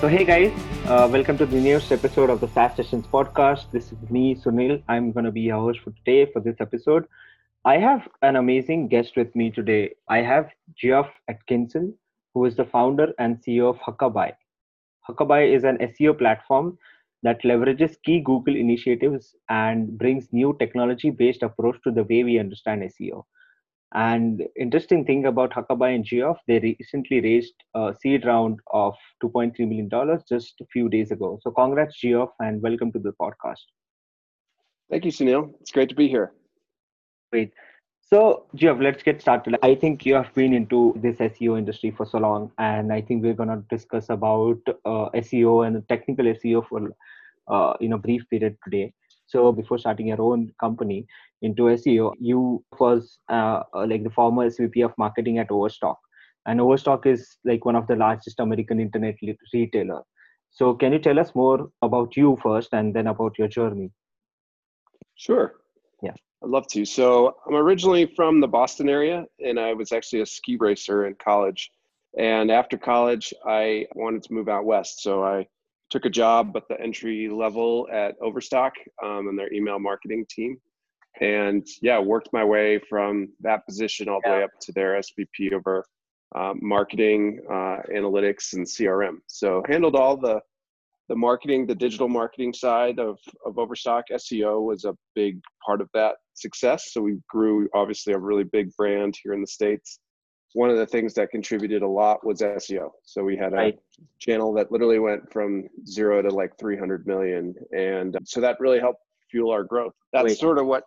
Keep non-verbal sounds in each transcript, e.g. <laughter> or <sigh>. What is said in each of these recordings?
So, hey guys, uh, welcome to the newest episode of the SaaS Sessions podcast. This is me, Sunil. I'm going to be your host for today for this episode. I have an amazing guest with me today. I have Geoff Atkinson, who is the founder and CEO of Huckabuy. Huckabuy is an SEO platform that leverages key Google initiatives and brings new technology based approach to the way we understand SEO. And interesting thing about Huckabuy and Geoff, they recently raised a seed round of $2.3 million just a few days ago. So congrats, Geoff, and welcome to the podcast. Thank you, Sunil. It's great to be here. Great. So, Geoff, let's get started. I think you have been into this SEO industry for so long, and I think we're going to discuss about uh, SEO and technical SEO for uh, in a brief period today. So, before starting your own company, into SEO, you was uh, uh like the former SVP of marketing at Overstock, and Overstock is like one of the largest American internet retailer. So, can you tell us more about you first, and then about your journey? Sure. Yeah, I'd love to. So, I'm originally from the Boston area, and I was actually a ski racer in college. And after college, I wanted to move out west, so I took a job at the entry level at Overstock um, and their email marketing team and yeah, worked my way from that position all the yeah. way up to their SVP over uh, marketing, uh, analytics, and CRM. So handled all the the marketing, the digital marketing side of of Overstock. SEO was a big part of that success. So we grew obviously a really big brand here in the states. One of the things that contributed a lot was SEO. So we had a right. channel that literally went from zero to like 300 million, and so that really helped fuel our growth. That's Wait. sort of what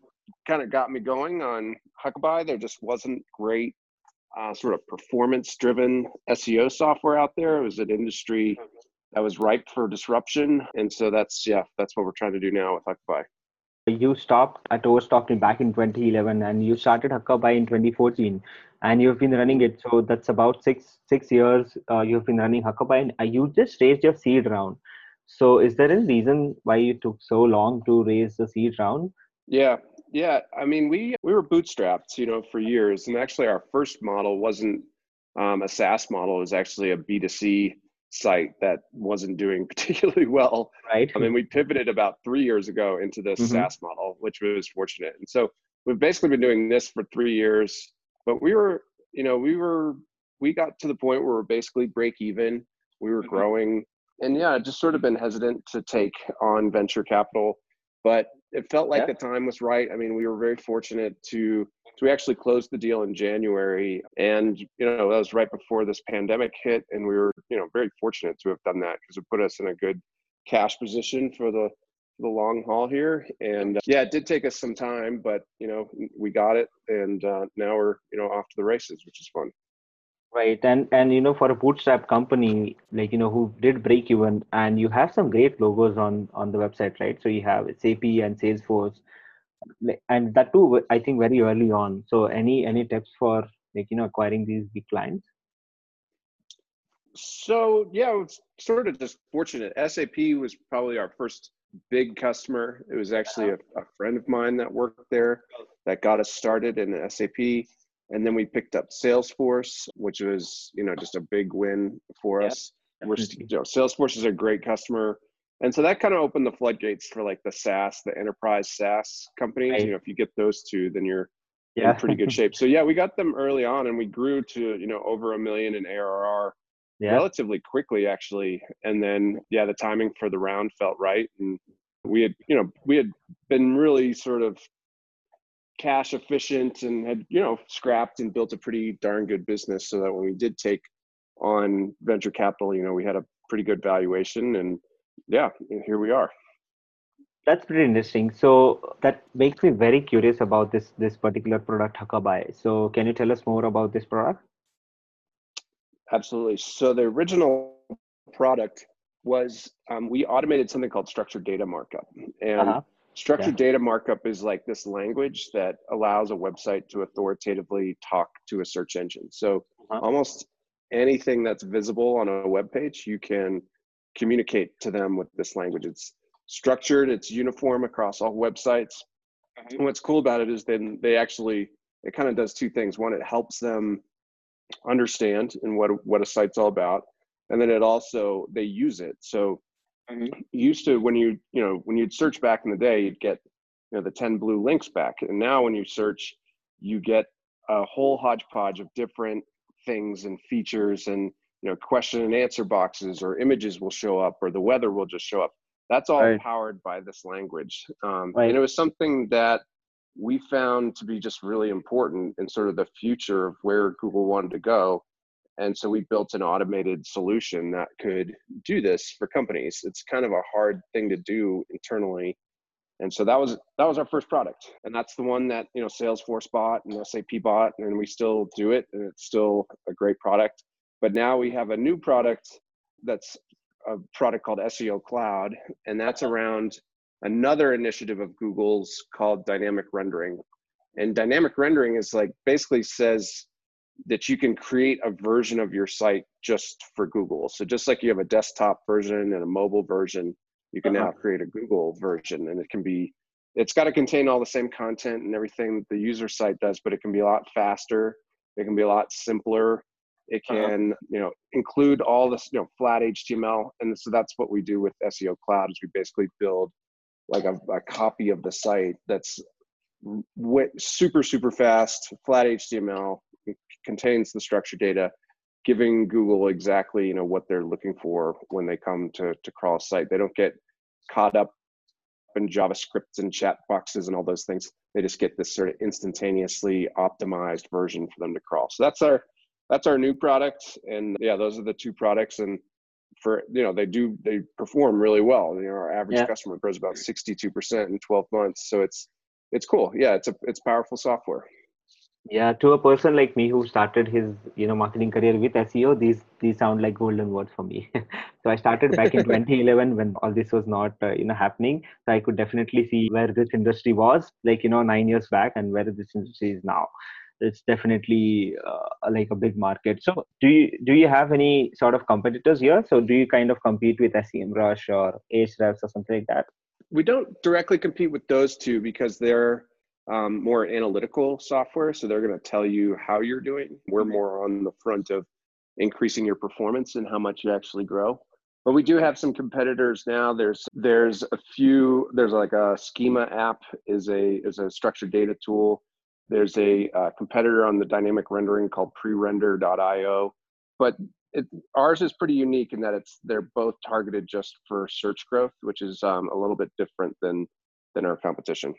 kind of got me going on Huckabuy. There just wasn't great uh, sort of performance driven SEO software out there. It was an industry that was ripe for disruption. And so that's, yeah, that's what we're trying to do now with Huckabuy. You stopped at Overstock back in 2011 and you started Huckabuy in 2014 and you've been running it. So that's about six six years uh, you've been running Huckabuy and uh, you just raised your seed round. So is there any reason why you took so long to raise the seed round? Yeah, yeah, I mean, we we were bootstrapped, you know, for years, and actually, our first model wasn't um, a SaaS model; it was actually a B two C site that wasn't doing <laughs> particularly well. Right. I mean, we pivoted about three years ago into this mm-hmm. SaaS model, which was fortunate, and so we've basically been doing this for three years. But we were, you know, we were we got to the point where we're basically break even. We were mm-hmm. growing, and yeah, just sort of been hesitant to take on venture capital, but it felt like yeah. the time was right. I mean, we were very fortunate to to we actually closed the deal in January, and you know that was right before this pandemic hit, and we were you know very fortunate to have done that because it put us in a good cash position for the the long haul here. And uh, yeah, it did take us some time, but you know we got it, and uh, now we're you know off to the races, which is fun right and and you know for a bootstrap company like you know who did break even and you have some great logos on on the website right? So you have sap and salesforce and that too i think very early on. So any any tips for like you know acquiring these big clients? So yeah it's sort of just fortunate. Sap was probably our first big customer. It was actually a, a friend of mine that worked there that got us started in sap and then we picked up Salesforce, which was you know just a big win for us. We're you know, Salesforce is a great customer, and so that kind of opened the floodgates for like the SaaS, the enterprise SaaS companies. Right. You know, if you get those two, then you're yeah. in pretty good shape. So yeah, we got them early on, and we grew to you know over a million in ARR yeah. relatively quickly actually. And then yeah, the timing for the round felt right, and we had you know we had been really sort of cash efficient and had you know scrapped and built a pretty darn good business so that when we did take on venture capital you know we had a pretty good valuation and yeah here we are. That's pretty interesting. So that makes me very curious about this this particular product Huckabuy so can you tell us more about this product? Absolutely. So the original product was um, we automated something called structured data markup. And uh-huh Structured yeah. data markup is like this language that allows a website to authoritatively talk to a search engine. So uh-huh. almost anything that's visible on a web page, you can communicate to them with this language. It's structured, it's uniform across all websites. Uh-huh. And what's cool about it is then they actually it kind of does two things. One, it helps them understand and what what a site's all about. and then it also they use it. So mm-hmm. used to when you you know when you'd search back in the day, you'd get you know the 10 blue links back, and now when you search, you get a whole hodgepodge of different things and features and you know question and answer boxes or images will show up or the weather will just show up that's all right. powered by this language um, right. and it was something that we found to be just really important in sort of the future of where google wanted to go and so we built an automated solution that could do this for companies. It's kind of a hard thing to do internally. And so that was that was our first product. And that's the one that you know salesforce bought and sap bought and we still do it and it's still a great product. But now we have a new product that's a product called seo cloud and that's around another initiative of google's called dynamic rendering. And dynamic rendering is like basically says that you can create a version of your site just for google so just like you have a desktop version and a mobile version you can uh-huh. now create a google version and it can be it's got to contain all the same content and everything the user site does but it can be a lot faster it can be a lot simpler it uh-huh. can uh-huh. you know include all this you know flat html and so that's what we do with seo cloud is we basically build like a, a copy of the site that's w- super super fast flat html contains the structured data giving Google exactly you know what they're looking for when they come to to crawl a site. They don't get caught up in JavaScript and chat boxes and all those things. They just get this sort of instantaneously optimized version for them to crawl. So that's our that's our new product, and yeah, those are the two products. And for you know they do they perform really well. You know, our average yeah. customer grows about sixty two percent in twelve months. So it's it's cool. Yeah, it's a it's powerful software yeah to a person like me who started his you know marketing career with seo these these sound like golden words for me. <laughs> So i started back in <laughs> 2011 when all this was not uh, you know happening. So i could definitely see where this industry was like you know 9 years back and where this industry is now. It's definitely uh, like a big market. So do you do you have any sort of competitors here? So do you kind of compete with semrush or ahrefs or something like that? We don't directly compete with those two because they're um, more analytical software. So they're going to tell you how you're doing. We're mm-hmm. more on the front of increasing your performance and how much you actually grow. But we do have some competitors now. There's there's a few. There's like a schema app is a is a structured data tool. There's a uh, competitor on the dynamic rendering called prerender.io. But it, ours is pretty unique in that it's they're both targeted just for search growth, which is um, a little bit different than than our competition.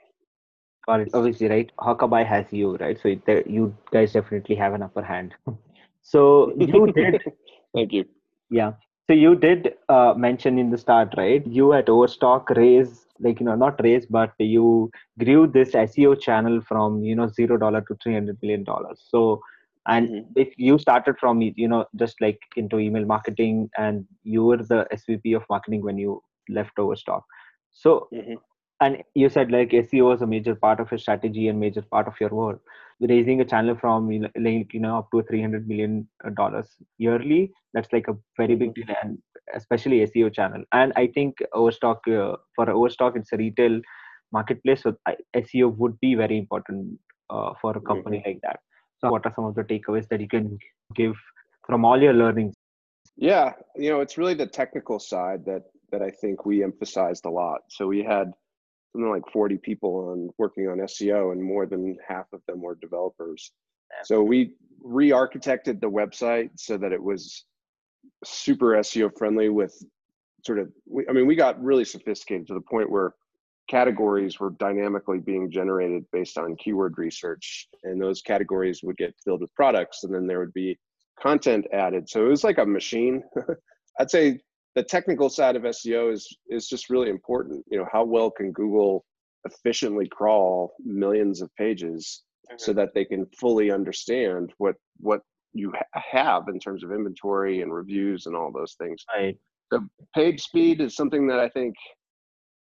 It. Obviously, right? Huckabuy has you, right? So it, you guys definitely have an upper hand. <laughs> So you did. <laughs> Thank you. Yeah. So you did uh, mention in the start, right? You at Overstock raised like you know, not raised but you grew this SEO channel from you know zero dollar to three hundred million dollars. So, and mm-hmm. if you started from you know just like into email marketing, and you were the SVP of marketing when you left Overstock. So, mm-hmm and you said like SEO is a major part of your strategy and major part of your work. Raising a channel from like you know up to 300 million dollars yearly, that's like a very big deal, and especially SEO channel. And I think Overstock uh, for Overstock, it's a retail marketplace, so SEO would be very important uh, for a company mm-hmm. like that. So, what are some of the takeaways that you can give from all your learnings? Yeah, you know, it's really the technical side that that I think we emphasized a lot. So we had something like 40 people on working on SEO, and more than half of them were developers. So we re-architected the website so that it was super SEO friendly with sort of we, I mean we got really sophisticated to the point where categories were dynamically being generated based on keyword research and those categories would get filled with products and then there would be content added. So it was like a machine. <laughs> I'd say the technical side of SEO is is just really important. You know, how well can Google efficiently crawl millions of pages mm-hmm. so that they can fully understand what what you ha- have in terms of inventory and reviews and all those things. Right. The page speed is something that I think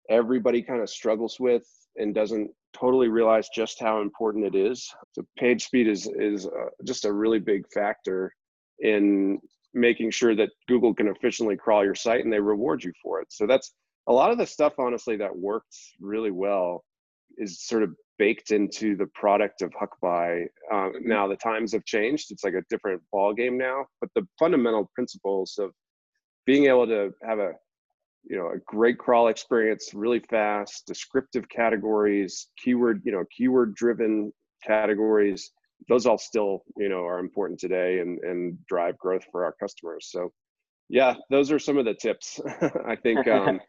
everybody kind of struggles with and doesn't totally realize just how important it is. So page speed is is uh, just a really big factor in making sure that Google can efficiently crawl your site and they reward you for it. So that's a lot of the stuff, honestly, that worked really well is sort of baked into the product of Huckabuy. Um, now the times have changed; it's like a different ball game now. But the fundamental principles of being able to have a you know a great crawl experience really fast descriptive categories keyword you know keyword driven categories those all still you know are important today and and drive growth for our customers. So yeah those are some of the tips. <laughs> I think <laughs> um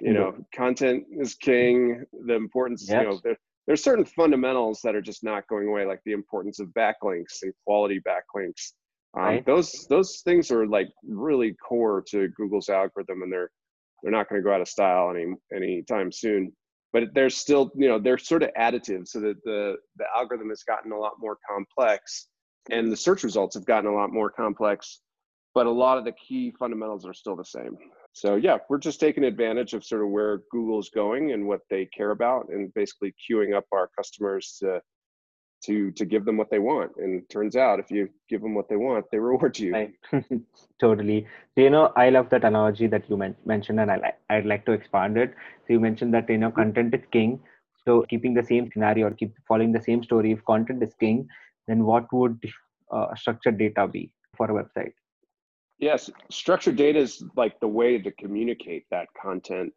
you know content is king. The importance yep. you know there, there's certain fundamentals that are just not going away like the importance of backlinks and quality backlinks. Um, right. those those things are like really core to google's algorithm and they're they're not going to go out of style any anytime soon but they're still you know they're sort of additive so that the the algorithm has gotten a lot more complex and the search results have gotten a lot more complex but a lot of the key fundamentals are still the same. So yeah we're just taking advantage of sort of where google's going and what they care about and basically queuing up our customers to to to give them what they want. And turns out if you give them what they want they reward you. Right. <laughs> totally. So, you know i love that analogy that you men- mentioned and I, i'd like to expand it. So you mentioned that you know content is king. So keeping the same scenario or keep following the same story if content is king then what would uh, structured data be for a website? Yes. Structured data is like the way to communicate that content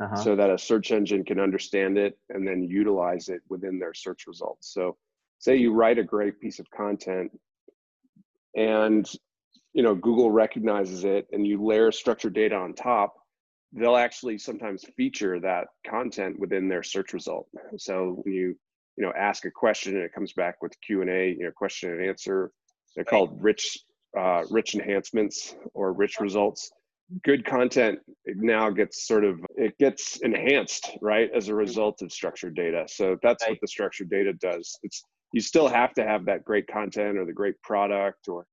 uh-huh. so that a search engine can understand it and then utilize it within their search results. So say you write a great piece of content and you know google recognizes it and you layer structured data on top they'll actually sometimes feature that content within their search result. So when you you know ask a question and it comes back with q&a you know question and answer they're called rich uh, rich enhancements or rich results. Good content now gets sort of it gets enhanced right as a result of structured data. So that's what the structured data does. It's you still have to have that great content or the great product or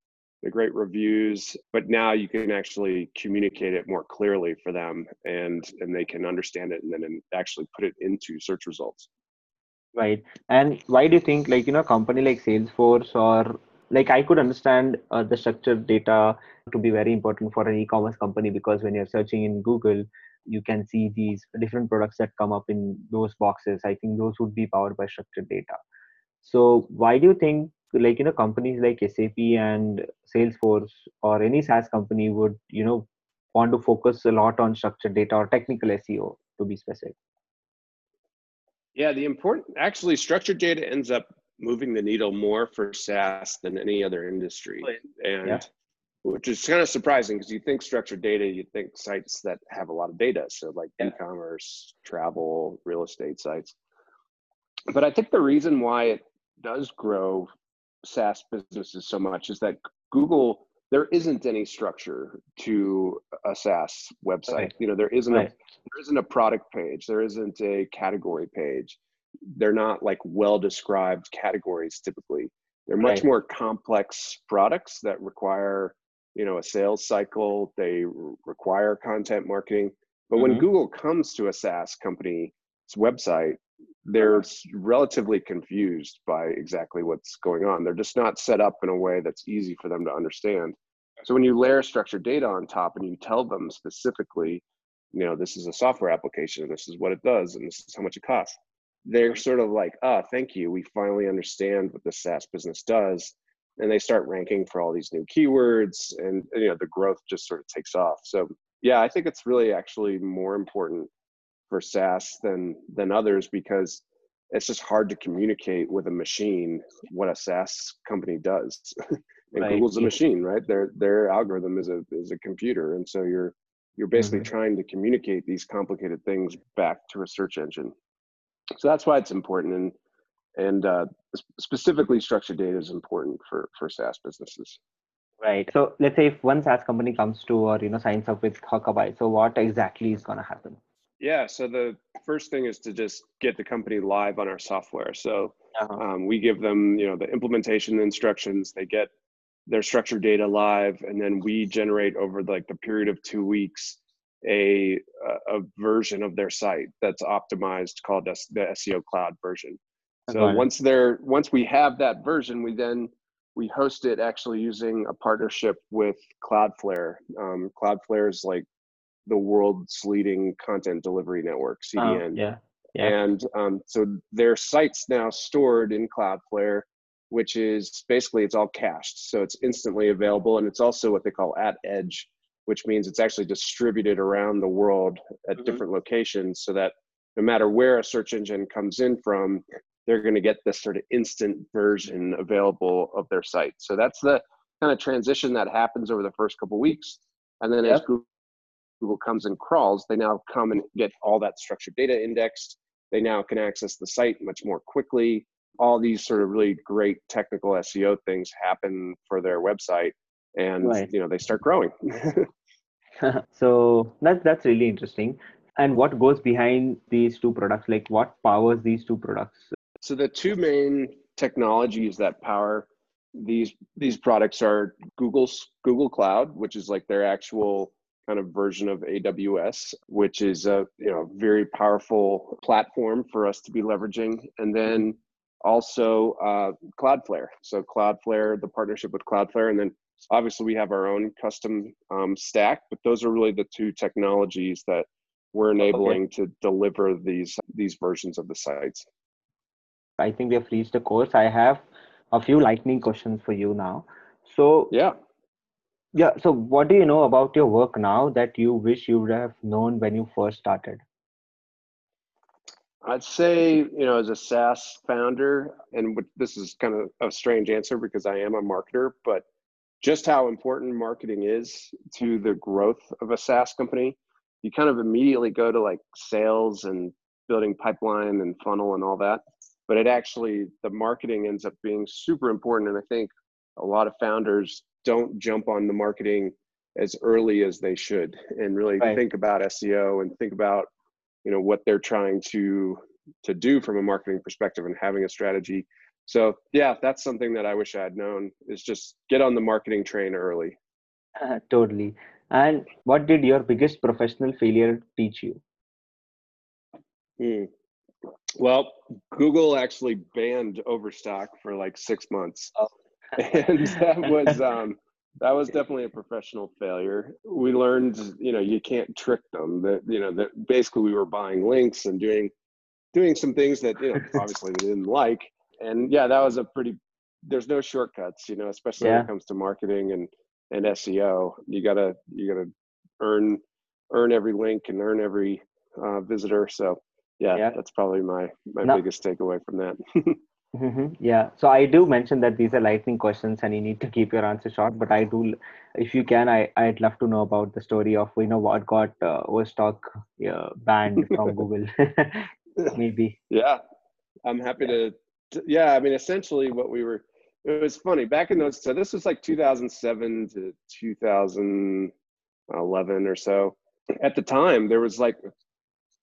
the great reviews but now you can actually communicate it more clearly for them and and they can understand it and then actually put it into search results. Right. And why do you think like you know a company like salesforce or like i could understand uh, the structured data to be very important for an e-commerce company because when you're searching in google you can see these different products that come up in those boxes. I think those would be powered by structured data so why do you think like you know companies like SAP and Salesforce or any SaaS company would you know want to focus a lot on structured data or technical SEO to be specific? Yeah, the important actually structured data ends up moving the needle more for SaaS than any other industry, and yeah. which is kind of surprising because you think structured data, you think sites that have a lot of data, so like yeah. e-commerce, travel, real estate sites. But I think the reason why it does grow SaaS businesses so much is that Google there isn't any structure to a SaaS website. Right. You know, there isn't right. a there isn't a product page, there isn't a category page. They're not like well described categories typically. They're much right. more complex products that require, you know, a sales cycle, they require content marketing. But mm-hmm. when Google comes to a SaaS company's website, they're relatively confused by exactly what's going on. They're just not set up in a way that's easy for them to understand. So when you layer structured data on top and you tell them specifically, you know, this is a software application, and this is what it does, and this is how much it costs, they're sort of like, ah, oh, thank you. We finally understand what the SaaS business does. And they start ranking for all these new keywords, and you know, the growth just sort of takes off. So yeah, I think it's really actually more important for SaaS than than others because it's just hard to communicate with a machine what a SaaS company does. <laughs> and right. Google's a machine, right? Their their algorithm is a is a computer, and so you're you're basically mm-hmm. trying to communicate these complicated things back to a search engine. So that's why it's important, and and uh, specifically structured data is important for for SaaS businesses. Right. So let's say if one SaaS company comes to or you know signs up with Huckabuy, so what exactly is going to happen? Yeah, so the first thing is to just get the company live on our software. So uh-huh. um, we give them, you know, the implementation instructions. They get their structured data live, and then we generate over like the period of two weeks a a version of their site that's optimized called the SEO Cloud version. So okay. once they're once we have that version, we then we host it actually using a partnership with Cloudflare. Um, Cloudflare is like the world's leading content delivery network, CDN. Oh, yeah. yeah. And um, so their site's now stored in Cloudflare, which is basically it's all cached, so it's instantly available, and it's also what they call at edge, which means it's actually distributed around the world at Mhm. different locations so that no matter where a search engine comes in from, they're going to get this sort of instant version available of their site. So that's the kind of transition that happens over the first couple weeks. And then as Google, Google comes and crawls, they now come and get all that structured data indexed. They now can access the site much more quickly. All these sort of really great technical SEO things happen for their website and Right. you know they start growing. <laughs> <laughs> so that's that's really interesting. And what goes behind these two products? Like what powers these two products? So the two main technologies that power these these products are Google's Google Cloud, which is like their actual kind of version of AWS, which is a you know very powerful platform for us to be leveraging, and then also uh, Cloudflare. So Cloudflare, the partnership with Cloudflare, and then obviously we have our own custom um, stack, but those are really the two technologies that we're enabling to deliver these these versions of the sites. I think we have reached the course. I have a few lightning questions for you now. So Yeah. Yeah, so what do you know about your work now that you wish you would have known when you first started? I'd say, you know, as a SaaS founder, and this is kind of a strange answer because I am a marketer, but just how important marketing is to the growth of a SaaS company, you kind of immediately go to like sales and building pipeline and funnel and all that. But it actually, the marketing ends up being super important. And I think a lot of founders don't jump on the marketing as early as they should and really Right. think about SEO and think about you know what they're trying to to do from a marketing perspective and having a strategy so yeah that's something that i wish i had known is just get on the marketing train early totally. And what did your biggest professional failure teach you? Hmm. well google actually banned overstock for like six months Oh. And that was <laughs> um that was definitely a professional failure. We learned you know you can't trick them that you know that basically we were buying links and doing doing some things that you know <laughs> obviously they didn't like. And yeah that was a pretty there's no shortcuts you know especially when it comes to marketing and and seo you gotta you gotta earn earn every link and earn every uh, visitor. So yeah, Yeah. that's probably my my No. biggest takeaway from that <laughs> Mhm. Yeah, so I do mention that these are lightning questions and you need to <laughs> keep your answer short. But I do, if you can, I I'd love to know about the story of you know what got uh, Overstock uh, banned <laughs> from Google. <laughs> Maybe. Yeah, I'm happy to, to. Yeah, I mean, essentially, what we were. It was funny back in those. So this was like 2007 to 2011 or so. At the time, there was like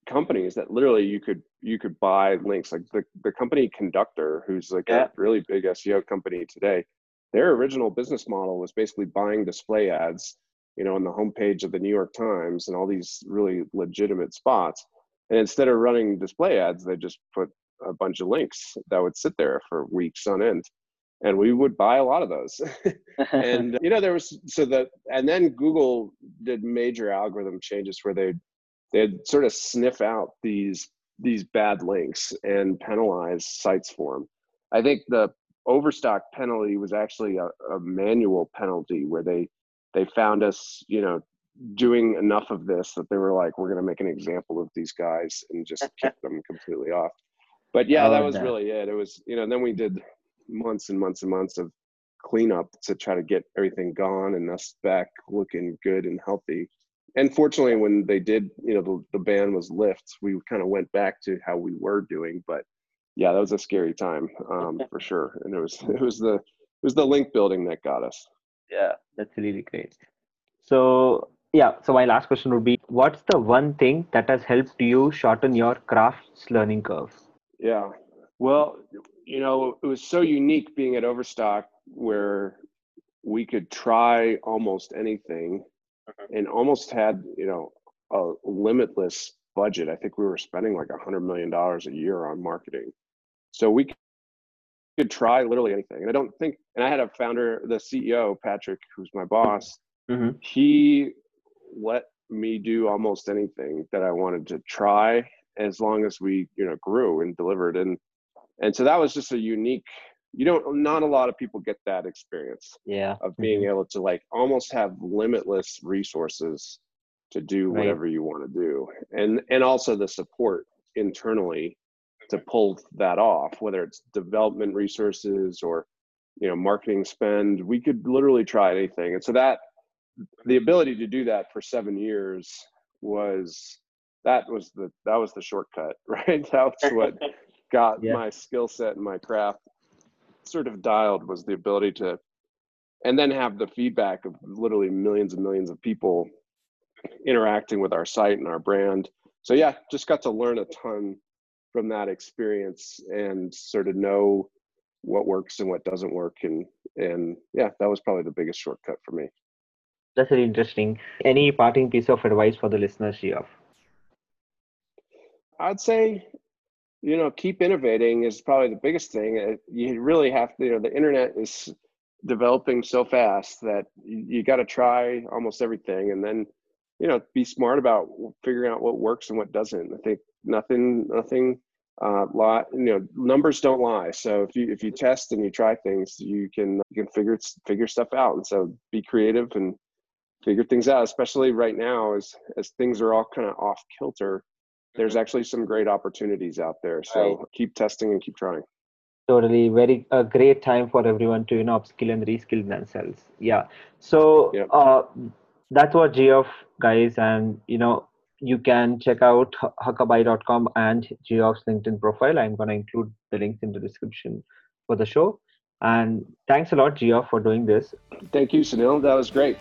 companies that literally you could you could buy links. Like the the company Conductor, who's like Yeah. a really big SEO company today. Their original business model was basically buying display ads, you know, on the homepage of the New York Times and all these really legitimate spots. And instead of running display ads, they just put a bunch of links that would sit there for weeks on end. And we would buy a lot of those. <laughs> <laughs> and you know, there was so that and then Google did major algorithm changes where they they'd sort of sniff out these these bad links and penalize sites for them. I think the overstock penalty was actually a, a manual penalty where they they found us, you know, doing enough of this that they were like, we're going to make an example of these guys and just <laughs> kick them completely off. But yeah, that was that- really it. It was, you know, then we did months and months and months of cleanup to try to get everything gone and us back looking good and healthy. And fortunately, when they did, you know, the, the ban was lifted, we kind of went back to how we were doing. But yeah, that was a scary time um, <laughs> for sure. And it was <laughs> it was the it was the link building that got us. Yeah, that's really great. So, yeah, so my last question would be what's the one thing that has helped you shorten your craft's learning curve? Yeah. Well, you know, it was so unique being at Overstock where we could try almost anything and almost had, you know, a limitless budget. I think we were spending like a hundred million dollars a year on marketing. So we could try literally anything. And I don't think, and I had a founder, the CEO, Patrick, who's my boss, hmm he let me do almost anything that I wanted to try as long as we, you know, grew and delivered. And and so that was just a unique you don't not a lot of people get that experience yeah of being Mhm. able to like almost have limitless resources to do Right. whatever you want to do and and also the support internally to pull that off whether it's development resources or you know marketing spend we could literally try anything and so that the ability to do that for seven years was that was the that was the shortcut <laughs> right that's what <laughs> got Yeah. my skill set and my craft sort of dialed was the ability to and then have the feedback of literally millions and millions of people interacting with our site and our brand so yeah just got to learn a ton from that experience and sort of know what works and what doesn't work and and yeah that was probably the biggest shortcut for me That's very interesting. Any parting piece of advice for the listeners, Geoff? I'd say, you know, keep innovating is probably the biggest thing. Uh, You really have to, you know, the internet is developing so fast that you, you got to try almost everything and then, you know, be smart about figuring out what works and what doesn't. I think nothing, nothing, uh, lot, you know, numbers don't lie. So if you, if you test and you try things, you can, you can figure, figure stuff out. And so be creative and figure things out, especially right now as, as things are all kind of off kilter there's actually some great opportunities out there. So keep testing and keep trying. Totally, very a great time for everyone to you know upskill and reskill themselves. Yeah. So Yep. uh, that's what Geoff guys, and you know you can check out hu- huckabuy.com and Geoff's LinkedIn profile. I'm gonna include the links in the description for the show. And thanks a lot, Geoff, for doing this. Thank you, Sunil. That was great.